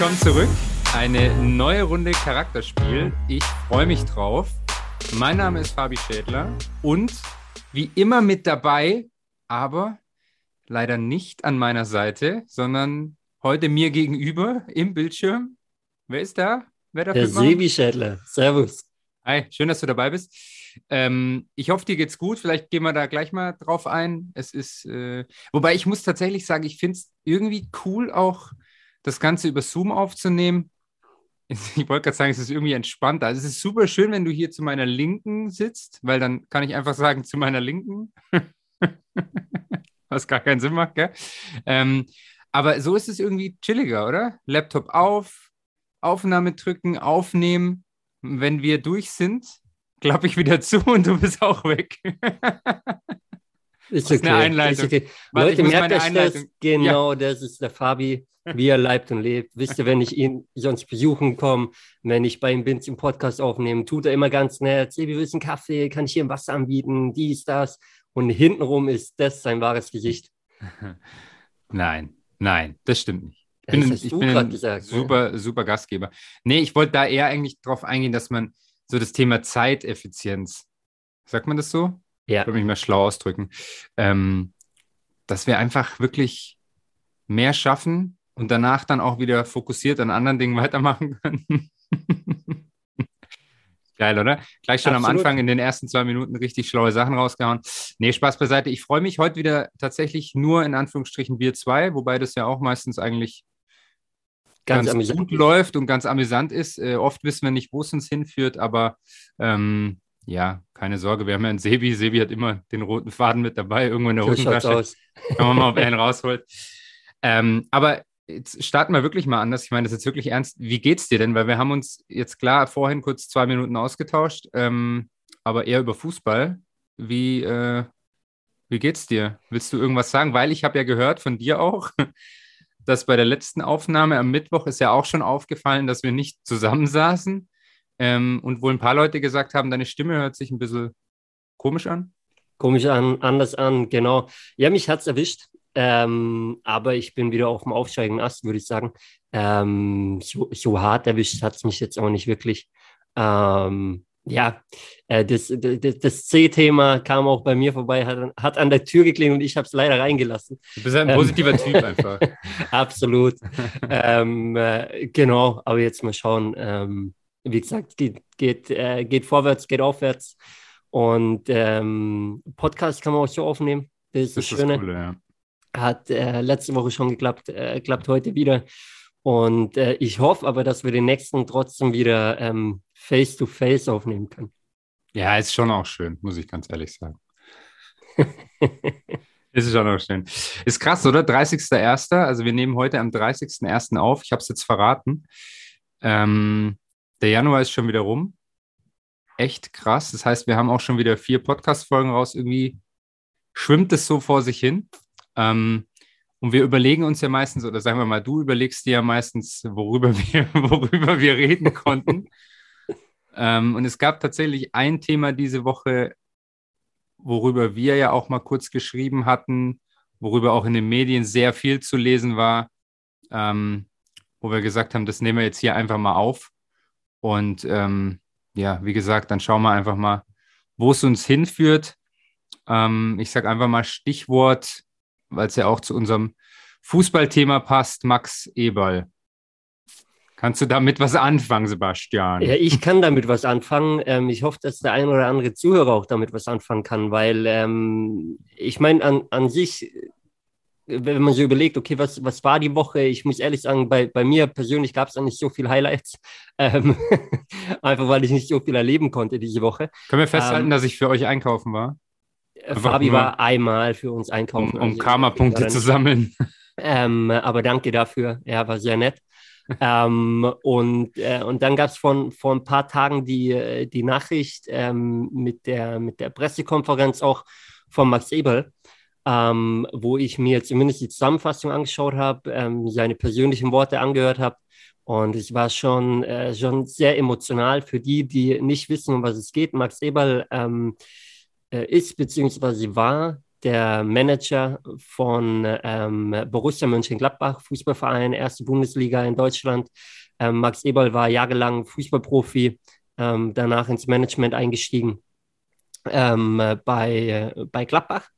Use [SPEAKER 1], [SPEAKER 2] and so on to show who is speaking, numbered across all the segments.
[SPEAKER 1] Willkommen zurück. Eine neue Runde Charakterspiel. Ich freue mich drauf. Mein Name ist Fabi Schädler und wie immer mit dabei, aber leider nicht an meiner Seite, sondern heute mir gegenüber im Bildschirm. Wer ist da? Wer
[SPEAKER 2] darf Der Sebi Schädler. Servus.
[SPEAKER 1] Hi, schön, dass du dabei bist. Ähm, ich hoffe, dir geht's gut. Vielleicht gehen wir da gleich mal drauf ein. Es ist, äh, wobei ich muss tatsächlich sagen, ich finde es irgendwie cool, auch das Ganze über Zoom aufzunehmen. Ich wollte gerade sagen, es ist irgendwie entspannter. Also es ist super schön, wenn du hier zu meiner Linken sitzt, weil dann kann ich einfach sagen, zu meiner Linken. Was gar keinen Sinn macht, gell? Ähm, aber so ist es irgendwie chilliger, oder? Laptop auf, Aufnahme drücken, aufnehmen. Wenn wir durch sind, klappe ich wieder zu und du bist auch weg.
[SPEAKER 2] ist okay. eine Einleitung. Ist okay. Warte, Leute, merkt euch das? Genau, ja. das ist der Fabi, wie er leibt und lebt. Wisst ihr, wenn ich ihn sonst besuchen komme, wenn ich bei ihm bin zum Podcast aufnehmen, tut er immer ganz nett. Hey, wir wissen Kaffee, kann ich hier ein Wasser anbieten, dies, das. Und hintenrum ist das sein wahres Gesicht.
[SPEAKER 1] Nein, nein, das stimmt nicht. Ich bin, ich bin ein gesagt, super, ne? super Gastgeber. Nee, ich wollte da eher eigentlich darauf eingehen, dass man so das Thema Zeiteffizienz, sagt man das so? Ja. Ich würde mich mal schlau ausdrücken. Ähm, dass wir einfach wirklich mehr schaffen und danach dann auch wieder fokussiert an anderen Dingen weitermachen können. Geil, oder? Gleich schon Absolut. am Anfang in den ersten zwei Minuten richtig schlaue Sachen rausgehauen. Nee, Spaß beiseite. Ich freue mich heute wieder tatsächlich nur in Anführungsstrichen wir zwei, wobei das ja auch meistens eigentlich ganz, ganz gut läuft und ganz amüsant ist. Äh, oft wissen wir nicht, wo es uns hinführt, aber ähm, ja, keine Sorge, wir haben ja einen Sebi. Sebi hat immer den roten Faden mit dabei, irgendwo in der Hosentasche. Kann man mal, ob er ihn rausholt. Ähm, aber jetzt starten wir wirklich mal anders. Ich meine das ist jetzt wirklich ernst. Wie geht's dir denn? Weil wir haben uns jetzt klar vorhin kurz zwei Minuten ausgetauscht, ähm, aber eher über Fußball. Wie, äh, wie geht's dir? Willst du irgendwas sagen? Weil ich habe ja gehört von dir auch, dass bei der letzten Aufnahme am Mittwoch ist ja auch schon aufgefallen, dass wir nicht zusammensaßen ähm, und wohl ein paar Leute gesagt haben, deine Stimme hört sich ein bisschen komisch an.
[SPEAKER 2] Komisch an, anders an, genau. Ja, mich hat es erwischt, ähm, aber ich bin wieder auf dem aufsteigenden Ast, würde ich sagen. Ähm, so, so, hart erwischt hat es mich jetzt auch nicht wirklich. Ähm, ja, äh, das, das, das C-Thema kam auch bei mir vorbei, hat, hat an der Tür geklingelt und ich habe es leider reingelassen.
[SPEAKER 1] Du bist ein ähm, positiver Typ einfach.
[SPEAKER 2] Absolut. ähm, äh, genau, aber jetzt mal schauen. Wie gesagt, geht, geht, äh, geht vorwärts, geht aufwärts. Und ähm, Podcast kann man auch so aufnehmen. Das ist das, das Schöne. Coole, ja. Hat äh, letzte Woche schon geklappt, äh, klappt heute wieder. Und äh, ich hoffe aber, dass wir den nächsten trotzdem wieder ähm, face-to-face aufnehmen können.
[SPEAKER 1] Ja, ist schon auch schön, muss ich ganz ehrlich sagen. ist schon auch schön. Ist krass, oder? 30.01. Also wir nehmen heute am 30.01. auf. Ich habe es jetzt verraten. Ähm, der Januar ist schon wieder rum. Echt krass. Das heißt, wir haben auch schon wieder vier Podcast-Folgen raus. Irgendwie schwimmt es so vor sich hin. Ähm, und wir überlegen uns ja meistens, oder sagen wir mal, du überlegst dir ja meistens, worüber wir, worüber wir reden konnten. ähm, und es gab tatsächlich ein Thema diese Woche, worüber wir ja auch mal kurz geschrieben hatten, worüber auch in den Medien sehr viel zu lesen war, ähm, wo wir gesagt haben, das nehmen wir jetzt hier einfach mal auf. Und ähm, ja, wie gesagt, dann schauen wir einfach mal, wo es uns hinführt. Ähm, ich sage einfach mal Stichwort weil es ja auch zu unserem Fußballthema passt, Max Eberl. Kannst du damit was anfangen, Sebastian?
[SPEAKER 2] Ja, ich kann damit was anfangen. Ähm, ich hoffe, dass der ein oder andere Zuhörer auch damit was anfangen kann, weil ähm, ich meine, an, an sich, wenn man so überlegt, okay, was, was war die Woche? Ich muss ehrlich sagen, bei, bei mir persönlich gab es da nicht so viele Highlights, ähm, einfach weil ich nicht so viel erleben konnte diese Woche.
[SPEAKER 1] Können wir festhalten, ähm, dass ich für euch einkaufen war?
[SPEAKER 2] Fabi war einmal für uns einkaufen.
[SPEAKER 1] Um, um Karma-Punkte zu sammeln.
[SPEAKER 2] Ähm, aber danke dafür. Er war sehr nett. ähm, und, äh, und dann gab es vor, vor ein paar Tagen die, die Nachricht ähm, mit, der, mit der Pressekonferenz auch von Max Ebel, ähm, wo ich mir zumindest die Zusammenfassung angeschaut habe, ähm, seine persönlichen Worte angehört habe. Und es war schon, äh, schon sehr emotional für die, die nicht wissen, um was es geht. Max Eberl ähm, äh, ist beziehungsweise war der Manager von ähm, Borussia Mönchengladbach, Fußballverein, erste Bundesliga in Deutschland. Ähm, Max Eberl war jahrelang Fußballprofi, ähm, danach ins Management eingestiegen bei, äh, bei Gladbach.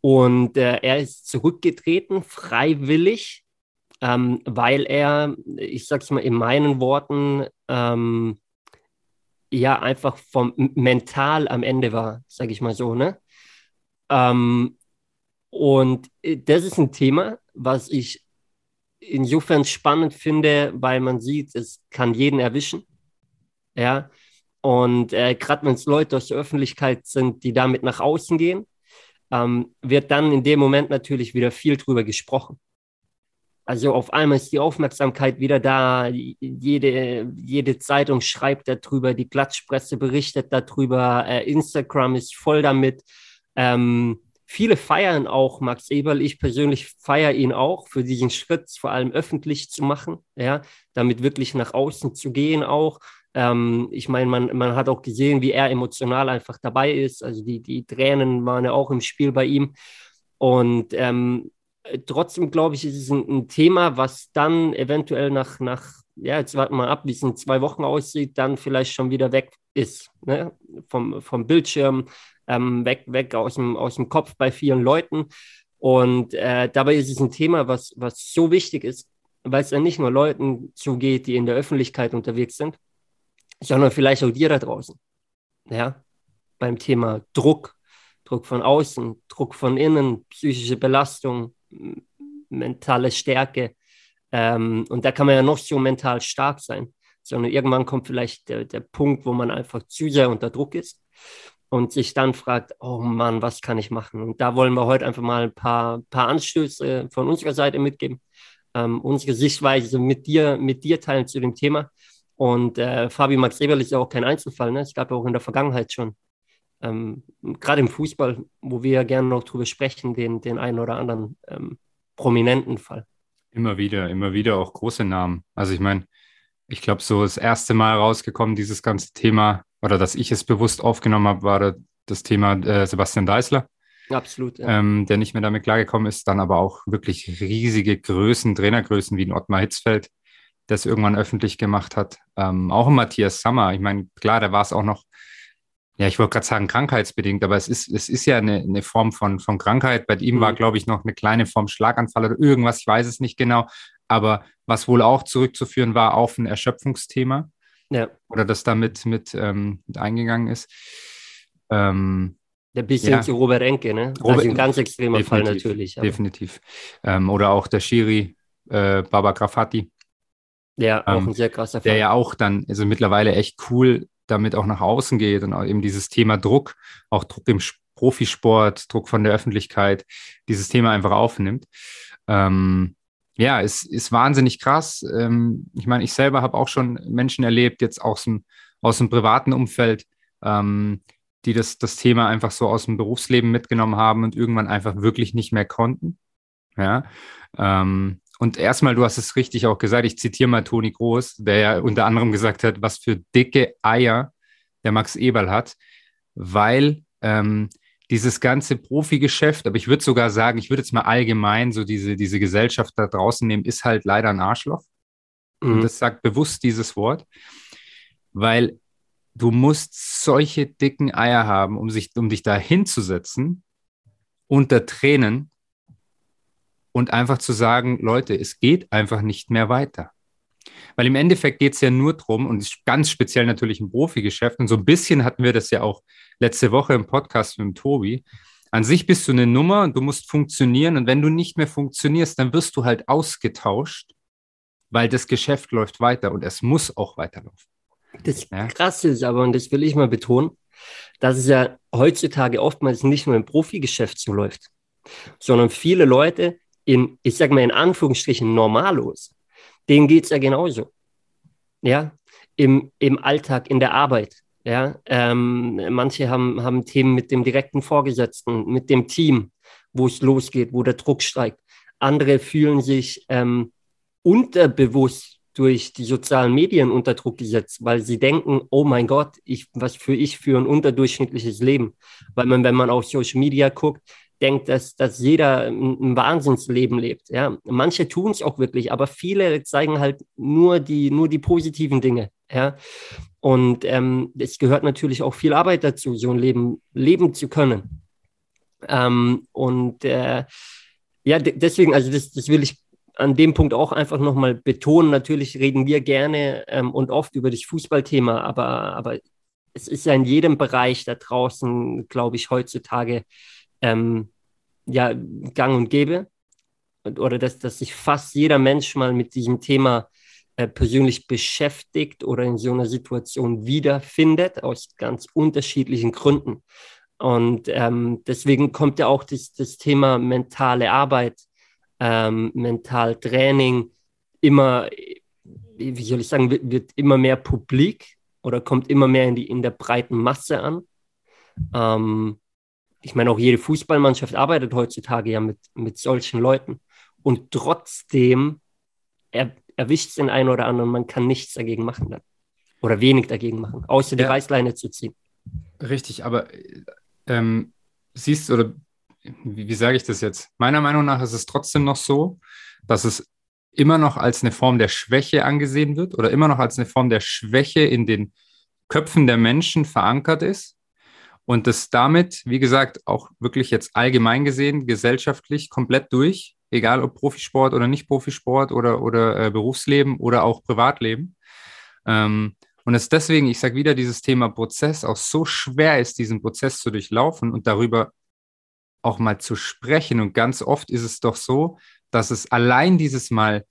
[SPEAKER 2] Und äh, er ist zurückgetreten, freiwillig, ähm, weil er, ich sage es mal in meinen Worten, ähm, ja einfach vom mental am Ende war, sage ich mal so. Ne? Ähm, und äh, das ist ein Thema, was ich insofern spannend finde, weil man sieht, es kann jeden erwischen. Ja. Und äh, gerade wenn es Leute aus der Öffentlichkeit sind, die damit nach außen gehen, ähm, wird dann in dem Moment natürlich wieder viel drüber gesprochen. Also auf einmal ist die Aufmerksamkeit wieder da. Jede, jede Zeitung schreibt darüber, die Klatschpresse berichtet darüber, äh, Instagram ist voll damit. Ähm, viele feiern auch Max Eberl. Ich persönlich feiere ihn auch für diesen Schritt, vor allem öffentlich zu machen, ja, damit wirklich nach außen zu gehen auch. Ähm, ich meine, man, man hat auch gesehen, wie er emotional einfach dabei ist. Also die, die Tränen waren ja auch im Spiel bei ihm. Und ähm, trotzdem glaube ich, ist es ein, ein, Thema, was dann eventuell nach, nach, ja, jetzt warten wir ab, wie es in zwei Wochen aussieht, dann vielleicht schon wieder weg ist. Ne? Vom, vom Bildschirm, ähm, weg, weg aus dem, aus dem Kopf bei vielen Leuten. Und äh, dabei ist es ein Thema, was, was so wichtig ist, weil es ja nicht nur Leuten zugeht, die in der Öffentlichkeit unterwegs sind, sondern vielleicht auch dir da draußen. Ja, beim Thema Druck, Druck von außen, Druck von innen, psychische Belastung, mentale Stärke. Ähm, und da kann man ja noch so mental stark sein, sondern irgendwann kommt vielleicht der, der Punkt, wo man einfach zu sehr unter Druck ist und sich dann fragt, oh Mann, was kann ich machen? Und da wollen wir heute einfach mal ein paar, paar Anstöße von unserer Seite mitgeben, ähm, unsere Sichtweise mit dir, mit dir teilen zu dem Thema. Und äh, Fabi Max Eberl ist ja auch kein Einzelfall. Ne? Es gab ja auch in der Vergangenheit schon, ähm, gerade im Fußball, wo wir ja gerne noch drüber sprechen, den, den einen oder anderen ähm, prominenten Fall.
[SPEAKER 1] Immer wieder, immer wieder auch große Namen. Also ich meine, ich glaube, so das erste Mal rausgekommen, dieses ganze Thema, oder dass ich es bewusst aufgenommen habe, war das Thema äh, Sebastian Deißler.
[SPEAKER 2] Absolut.
[SPEAKER 1] Ja. Ähm, der nicht mehr damit klargekommen ist, dann aber auch wirklich riesige Größen, Trainergrößen wie ein Ottmar Hitzfeld, das irgendwann öffentlich gemacht hat. Ähm, auch Matthias Sammer. Ich meine, klar, da war es auch noch, ja, ich wollte gerade sagen, krankheitsbedingt, aber es ist, es ist ja eine, eine Form von, von Krankheit. Bei ihm mhm. war, glaube ich, noch eine kleine Form Schlaganfall oder irgendwas, ich weiß es nicht genau. Aber was wohl auch zurückzuführen war auf ein Erschöpfungsthema. Ja. Oder das damit mit, ähm, mit eingegangen ist.
[SPEAKER 2] Ähm, der bisschen ja. zu Robert Enke, ne? Robert, also ein ganz extremer Fall natürlich.
[SPEAKER 1] Aber. Definitiv. Ähm, oder auch der Schiri äh, Baba Grafati.
[SPEAKER 2] Ja, auch ähm, ein sehr krasser
[SPEAKER 1] Fall. Der ja auch dann, also mittlerweile echt cool damit auch nach außen geht und eben dieses Thema Druck, auch Druck im Profisport, Druck von der Öffentlichkeit, dieses Thema einfach aufnimmt. Ähm, ja, es ist wahnsinnig krass. Ähm, ich meine, ich selber habe auch schon Menschen erlebt, jetzt aus dem, aus dem privaten Umfeld, ähm, die das, das Thema einfach so aus dem Berufsleben mitgenommen haben und irgendwann einfach wirklich nicht mehr konnten. Ja. Ähm, und erstmal, du hast es richtig auch gesagt, ich zitiere mal Toni Groß, der ja unter anderem gesagt hat, was für dicke Eier der Max Eberl hat, weil ähm, dieses ganze Profigeschäft, aber ich würde sogar sagen, ich würde jetzt mal allgemein so diese, diese Gesellschaft da draußen nehmen, ist halt leider ein Arschloch. Mhm. Und das sagt bewusst dieses Wort, weil du musst solche dicken Eier haben, um, sich, um dich da hinzusetzen unter Tränen und einfach zu sagen, Leute, es geht einfach nicht mehr weiter. Weil im Endeffekt geht es ja nur darum, und ganz speziell natürlich im Profigeschäft, und so ein bisschen hatten wir das ja auch letzte Woche im Podcast mit dem Tobi. An sich bist du eine Nummer und du musst funktionieren. Und wenn du nicht mehr funktionierst, dann wirst du halt ausgetauscht, weil das Geschäft läuft weiter und es muss auch weiterlaufen.
[SPEAKER 2] Das ja? Krasse ist aber, und das will ich mal betonen, dass es ja heutzutage oftmals nicht nur im Profigeschäft so läuft, sondern viele Leute in, ich sage mal in Anführungsstrichen, normalos, denen geht es ja genauso. Ja, im, im Alltag, in der Arbeit. Ja, ähm, manche haben, haben Themen mit dem direkten Vorgesetzten, mit dem Team, wo es losgeht, wo der Druck steigt. Andere fühlen sich ähm, unterbewusst durch die sozialen Medien unter Druck gesetzt, weil sie denken, oh mein Gott, ich, was für ich für ein unterdurchschnittliches Leben. Weil man, wenn man auf Social Media guckt, denkt, dass, dass jeder ein, Wahnsinnsleben lebt. Ja? Manche tun es auch wirklich, aber viele zeigen halt nur die, nur die positiven Dinge. Ja? Und ähm, es gehört natürlich auch viel Arbeit dazu, so ein Leben leben zu können. Ähm, und äh, ja, deswegen, also das, das will ich an dem Punkt auch einfach nochmal betonen. Natürlich reden wir gerne ähm, und oft über das Fußballthema, aber, aber es ist ja in jedem Bereich da draußen, glaube ich, heutzutage ähm, ja gang und gäbe. Oder dass, dass sich fast jeder Mensch mal mit diesem Thema äh, persönlich beschäftigt oder in so einer Situation wiederfindet, aus ganz unterschiedlichen Gründen. Und ähm, deswegen kommt ja auch das, das Thema mentale Arbeit, ähm, Mentaltraining immer, wie soll ich sagen, wird, wird, immer mehr publik oder kommt immer mehr in, die, in der breiten Masse an. Ähm, ich meine, auch jede Fußballmannschaft arbeitet heutzutage ja mit, mit solchen Leuten. Und trotzdem er, erwischt es den einen oder anderen, man kann nichts dagegen machen dann. Oder wenig dagegen machen, außer die ja. Reißleine zu ziehen.
[SPEAKER 1] Richtig, aber ähm, siehst du, oder wie, wie sage ich das jetzt? Meiner Meinung nach ist es trotzdem noch so, dass es immer noch als eine Form der Schwäche angesehen wird oder immer noch als eine Form der Schwäche in den Köpfen der Menschen verankert ist. Und das damit, wie gesagt, auch wirklich jetzt allgemein gesehen, gesellschaftlich komplett durch, egal ob Profisport oder nicht Profisport oder, oder äh, Berufsleben oder auch Privatleben. Ähm, und es deswegen, ich sage wieder, dieses Thema Prozess auch so schwer ist, diesen Prozess zu durchlaufen und darüber auch mal zu sprechen. Und ganz oft ist es doch so, dass es allein dieses Mal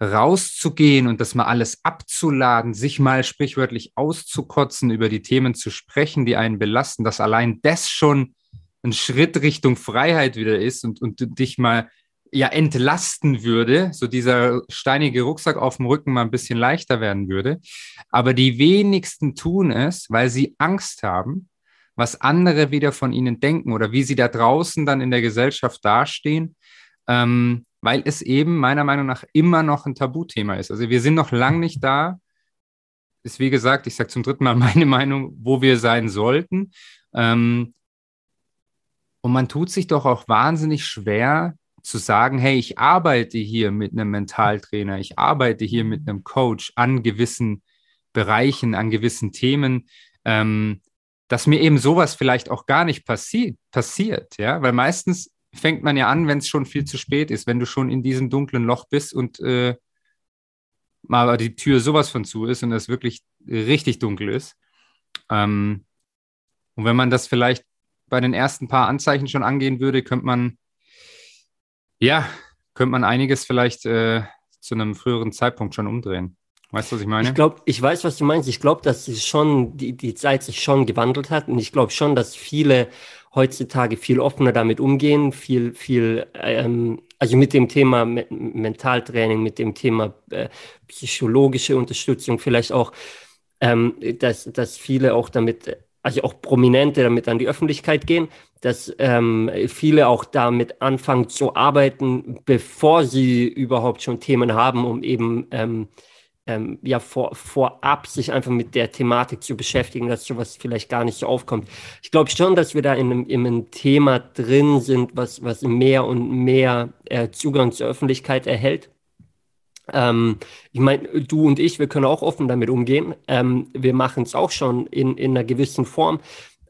[SPEAKER 1] rauszugehen und das mal alles abzuladen, sich mal sprichwörtlich auszukotzen, über die Themen zu sprechen, die einen belasten, dass allein das schon ein Schritt Richtung Freiheit wieder ist und, und dich mal ja entlasten würde, so dieser steinige Rucksack auf dem Rücken mal ein bisschen leichter werden würde. Aber die wenigsten tun es, weil sie Angst haben, was andere wieder von ihnen denken oder wie sie da draußen dann in der Gesellschaft dastehen, ähm, weil es eben meiner Meinung nach immer noch ein Tabuthema ist. Also wir sind noch lang nicht da, ist wie gesagt, ich sage zum dritten Mal meine Meinung, wo wir sein sollten. Ähm, und man tut sich doch auch wahnsinnig schwer zu sagen, hey, ich arbeite hier mit einem Mentaltrainer, ich arbeite hier mit einem Coach an gewissen Bereichen, an gewissen Themen. Ähm, dass mir eben sowas vielleicht auch gar nicht passi passiert, ja, weil meistens fängt man ja an, wenn es schon viel zu spät ist, wenn du schon in diesem dunklen Loch bist und äh, mal die Tür sowas von zu ist und es wirklich richtig dunkel ist. Ähm, und wenn man das vielleicht bei den ersten paar Anzeichen schon angehen würde, könnte man, ja, könnte man einiges vielleicht äh, zu einem früheren Zeitpunkt schon umdrehen. Weißt du, was ich meine?
[SPEAKER 2] Ich glaube, ich weiß, was du meinst. Ich glaube, dass sich schon die, die Zeit sich schon gewandelt hat. Und ich glaube schon, dass viele heutzutage viel offener damit umgehen, viel, viel, ähm, also mit dem Thema Me Mentaltraining, mit dem Thema äh, psychologische Unterstützung, vielleicht auch, ähm, dass, dass viele auch damit, also auch Prominente damit an die Öffentlichkeit gehen, dass ähm, viele auch damit anfangen zu arbeiten, bevor sie überhaupt schon Themen haben, um eben ähm, ja vor, vorab sich einfach mit der Thematik zu beschäftigen, dass sowas vielleicht gar nicht so aufkommt. Ich glaube schon, dass wir da in einem, in einem Thema drin sind, was, was mehr und mehr äh, Zugang zur Öffentlichkeit erhält. Ähm, ich meine, du und ich, wir können auch offen damit umgehen. Ähm, wir machen es auch schon in, in einer gewissen Form.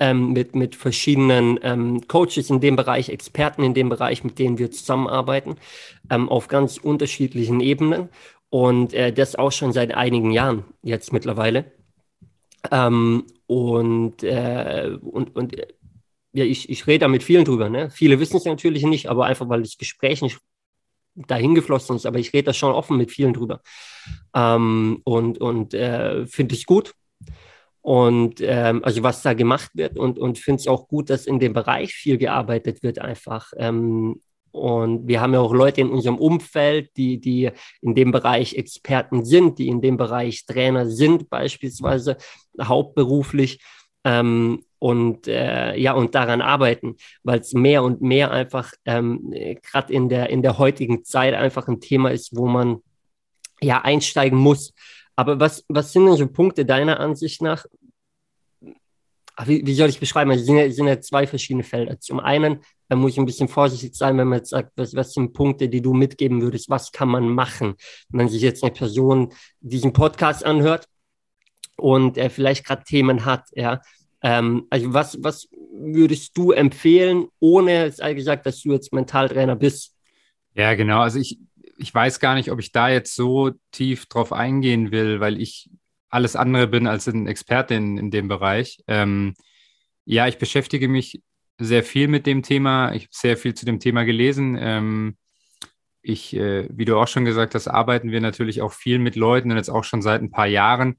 [SPEAKER 2] Ähm, mit, mit verschiedenen ähm, Coaches in dem Bereich, Experten in dem Bereich, mit denen wir zusammenarbeiten, ähm, auf ganz unterschiedlichen Ebenen. Und äh, das auch schon seit einigen Jahren jetzt mittlerweile. Ähm, und, äh, und, und ja, ich, ich rede da mit vielen drüber. Ne? Viele wissen es natürlich nicht, aber einfach, weil das Gespräch nicht dahin geflossen ist. Aber ich rede da schon offen mit vielen drüber. Ähm, und und äh, finde ich gut. Und ähm, also was da gemacht wird und, und finde es auch gut, dass in dem Bereich viel gearbeitet wird, einfach. Ähm, und wir haben ja auch Leute in unserem Umfeld, die, die in dem Bereich Experten sind, die in dem Bereich Trainer sind, beispielsweise hauptberuflich. Ähm, und äh, ja, und daran arbeiten, weil es mehr und mehr einfach ähm, gerade in der, in der heutigen Zeit einfach ein Thema ist, wo man ja einsteigen muss. Aber was, was sind denn so Punkte deiner Ansicht nach, wie, wie soll ich beschreiben? Es sind, sind ja zwei verschiedene Felder. Zum einen da muss ich ein bisschen vorsichtig sein, wenn man jetzt sagt, was, was sind Punkte, die du mitgeben würdest, was kann man machen? Wenn sich jetzt eine Person diesen Podcast anhört und er vielleicht gerade Themen hat, ja, ähm, also was, was würdest du empfehlen, ohne, sei gesagt, dass du jetzt Mentaltrainer bist?
[SPEAKER 1] Ja, genau. Also ich, ich weiß gar nicht, ob ich da jetzt so tief drauf eingehen will, weil ich alles andere bin als ein Experte in, in dem Bereich. Ähm, ja, ich beschäftige mich sehr viel mit dem Thema. Ich habe sehr viel zu dem Thema gelesen. Ähm, ich, äh, wie du auch schon gesagt hast, arbeiten wir natürlich auch viel mit Leuten und jetzt auch schon seit ein paar Jahren,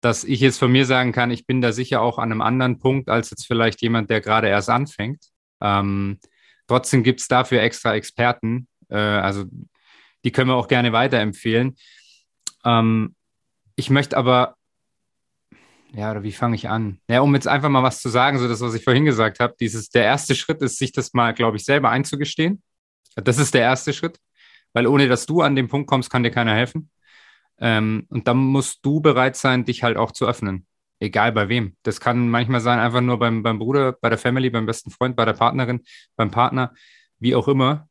[SPEAKER 1] dass ich jetzt von mir sagen kann, ich bin da sicher auch an einem anderen Punkt als jetzt vielleicht jemand, der gerade erst anfängt. Ähm, trotzdem gibt es dafür extra Experten. Äh, also die können wir auch gerne weiterempfehlen. Ähm, ich möchte aber ja, oder wie fange ich an? Ja, um jetzt einfach mal was zu sagen, so das, was ich vorhin gesagt habe, dieses, der erste Schritt ist, sich das mal, glaube ich, selber einzugestehen. Das ist der erste Schritt, weil ohne dass du an den Punkt kommst, kann dir keiner helfen. Ähm, und dann musst du bereit sein, dich halt auch zu öffnen. Egal bei wem. Das kann manchmal sein, einfach nur beim, beim Bruder, bei der Family, beim besten Freund, bei der Partnerin, beim Partner, wie auch immer.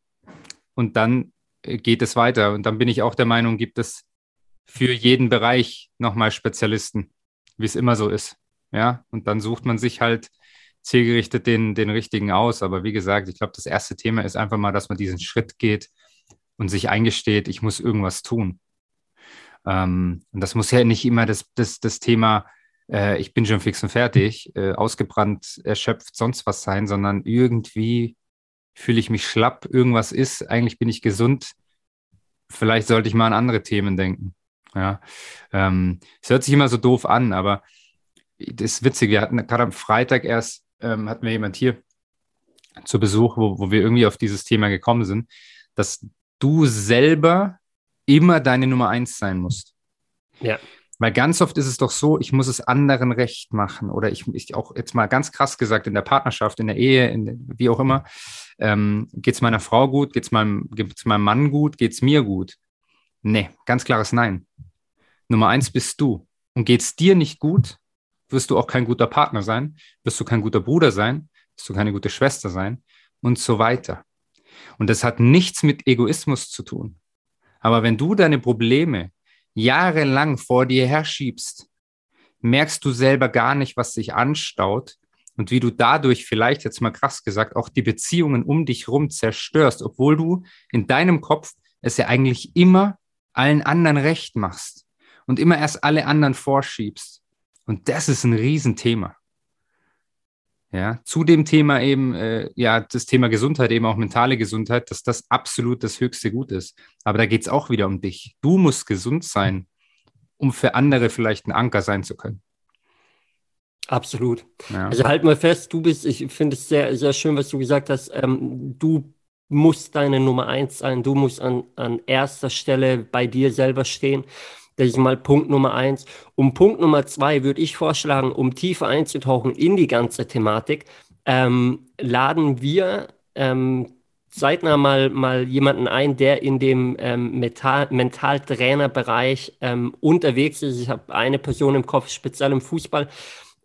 [SPEAKER 1] Und dann äh, geht es weiter. Und dann bin ich auch der Meinung, gibt es für jeden Bereich nochmal Spezialisten wie es immer so ist. Ja, und dann sucht man sich halt zielgerichtet den, den richtigen aus. Aber wie gesagt, ich glaube, das erste Thema ist einfach mal, dass man diesen Schritt geht und sich eingesteht, ich muss irgendwas tun. Ähm, und das muss ja nicht immer das, das, das Thema, äh, ich bin schon fix und fertig, äh, ausgebrannt, erschöpft, sonst was sein, sondern irgendwie fühle ich mich schlapp, irgendwas ist, eigentlich bin ich gesund. Vielleicht sollte ich mal an andere Themen denken. Ja, ähm, es hört sich immer so doof an, aber das ist witzig. Wir hatten gerade am Freitag erst, ähm, hatten wir jemand hier zu Besuch, wo, wo wir irgendwie auf dieses Thema gekommen sind, dass du selber immer deine Nummer eins sein musst.
[SPEAKER 2] Ja.
[SPEAKER 1] Weil ganz oft ist es doch so, ich muss es anderen recht machen oder ich, ich auch jetzt mal ganz krass gesagt, in der Partnerschaft, in der Ehe, in, wie auch immer, ähm, geht es meiner Frau gut, geht es meinem, meinem Mann gut, geht es mir gut. Nee, ganz klares Nein. Nummer eins bist du. Und geht es dir nicht gut, wirst du auch kein guter Partner sein, wirst du kein guter Bruder sein, wirst du keine gute Schwester sein und so weiter. Und das hat nichts mit Egoismus zu tun. Aber wenn du deine Probleme jahrelang vor dir herschiebst, merkst du selber gar nicht, was sich anstaut und wie du dadurch vielleicht, jetzt mal krass gesagt, auch die Beziehungen um dich rum zerstörst, obwohl du in deinem Kopf es ja eigentlich immer allen anderen recht machst und immer erst alle anderen vorschiebst. Und das ist ein Riesenthema. Ja, zu dem Thema eben, äh, ja, das Thema Gesundheit, eben auch mentale Gesundheit, dass das absolut das höchste Gut ist. Aber da geht es auch wieder um dich. Du musst gesund sein, um für andere vielleicht ein Anker sein zu können.
[SPEAKER 2] Absolut. Ja. Also halt mal fest, du bist, ich finde es sehr, sehr schön, was du gesagt hast. Ähm, du muss deine Nummer eins sein. Du musst an, an erster Stelle bei dir selber stehen. Das ist mal Punkt Nummer eins. Um Punkt Nummer zwei würde ich vorschlagen, um tiefer einzutauchen in die ganze Thematik, ähm, laden wir ähm, zeitnah mal, mal jemanden ein, der in dem ähm, Mentaltrainerbereich ähm, unterwegs ist. Ich habe eine Person im Kopf, speziell im Fußball.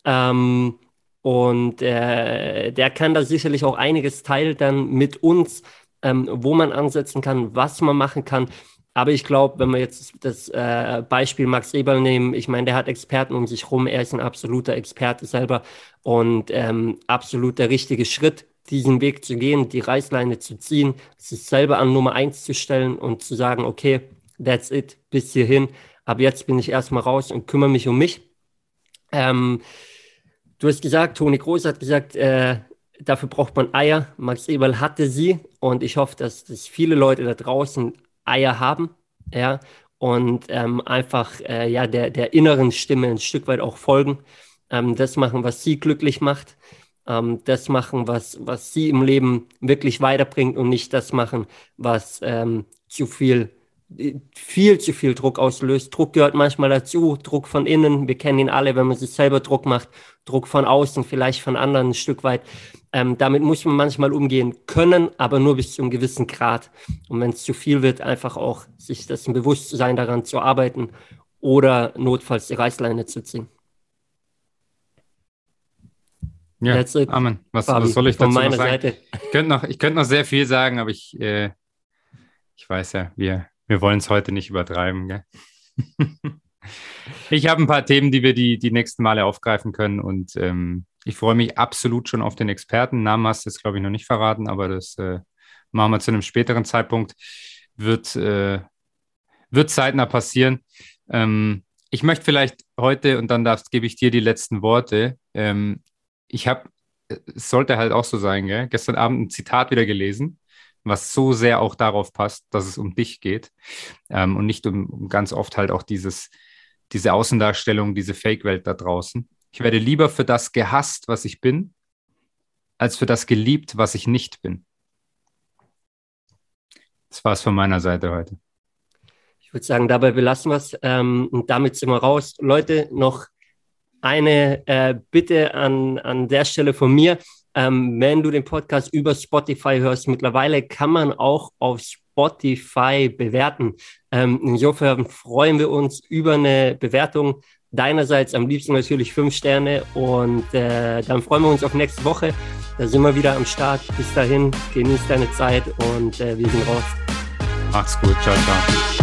[SPEAKER 2] Ähm, und äh, der kann da sicherlich auch einiges teilen dann mit uns, ähm, wo man ansetzen kann, was man machen kann. Aber ich glaube, wenn wir jetzt das äh, Beispiel Max Eberl nehmen, ich meine, der hat Experten um sich rum, er ist ein absoluter Experte selber und ähm, absolut der richtige Schritt, diesen Weg zu gehen, die Reißleine zu ziehen, sich selber an Nummer eins zu stellen und zu sagen, okay, that's it, bis hierhin. Aber jetzt bin ich erstmal raus und kümmere mich um mich. Ähm, Du hast gesagt, Toni Groß hat gesagt, äh, dafür braucht man Eier. Max Eberl hatte sie und ich hoffe, dass, dass viele Leute da draußen Eier haben, ja, und ähm, einfach äh, ja, der, der inneren Stimme ein Stück weit auch folgen. Ähm, das machen, was sie glücklich macht. Ähm, das machen, was, was sie im Leben wirklich weiterbringt und nicht das machen, was ähm, zu viel viel zu viel Druck auslöst. Druck gehört manchmal dazu, Druck von innen, wir kennen ihn alle, wenn man sich selber Druck macht, Druck von außen, vielleicht von anderen ein Stück weit. Ähm, damit muss man manchmal umgehen können, aber nur bis zu einem gewissen Grad. Und wenn es zu viel wird, einfach auch sich dessen bewusst zu sein, daran zu arbeiten oder notfalls die Reißleine zu ziehen.
[SPEAKER 1] Ja, Amen. Was, was, soll ich
[SPEAKER 2] dazu meiner sagen? Seite.
[SPEAKER 1] Ich könnte noch, ich noch sehr viel sagen, aber ich, äh, ich weiß ja, wir, wir wollen es heute nicht übertreiben. Gell? ich habe ein paar Themen, die wir die, die nächsten Male aufgreifen können und ähm, ich freue mich absolut schon auf den Experten. Namen hast du jetzt, glaube ich, noch nicht verraten, aber das äh, machen wir zu einem späteren Zeitpunkt. Wird, äh, wird zeitnah passieren. Ähm, ich möchte vielleicht heute, und dann darfst, gebe ich dir die letzten Worte. Ähm, ich habe, es sollte halt auch so sein, gell? gestern Abend ein Zitat wieder gelesen, was so sehr auch darauf passt, dass es um dich geht ähm, und nicht um, um, ganz oft halt auch dieses, diese Außendarstellung, diese Fake-Welt da draußen. Ich werde lieber für das gehasst, was ich bin, als für das geliebt, was ich nicht bin. Das war es von meiner Seite heute.
[SPEAKER 2] Ich würde sagen, dabei belassen wir es. Ähm, und damit sind wir raus. Leute, noch eine äh, Bitte an, an der Stelle von mir. Ähm, wenn du den Podcast über Spotify hörst, mittlerweile kann man auch auf Spotify bewerten. Ähm, insofern freuen wir uns über eine Bewertung. Deinerseits am liebsten natürlich fünf Sterne und äh, dann freuen wir uns auf nächste Woche. Da sind wir wieder am Start. Bis dahin, genieß deine Zeit und äh, wir sind raus.
[SPEAKER 1] Macht's gut. Ciao, ciao.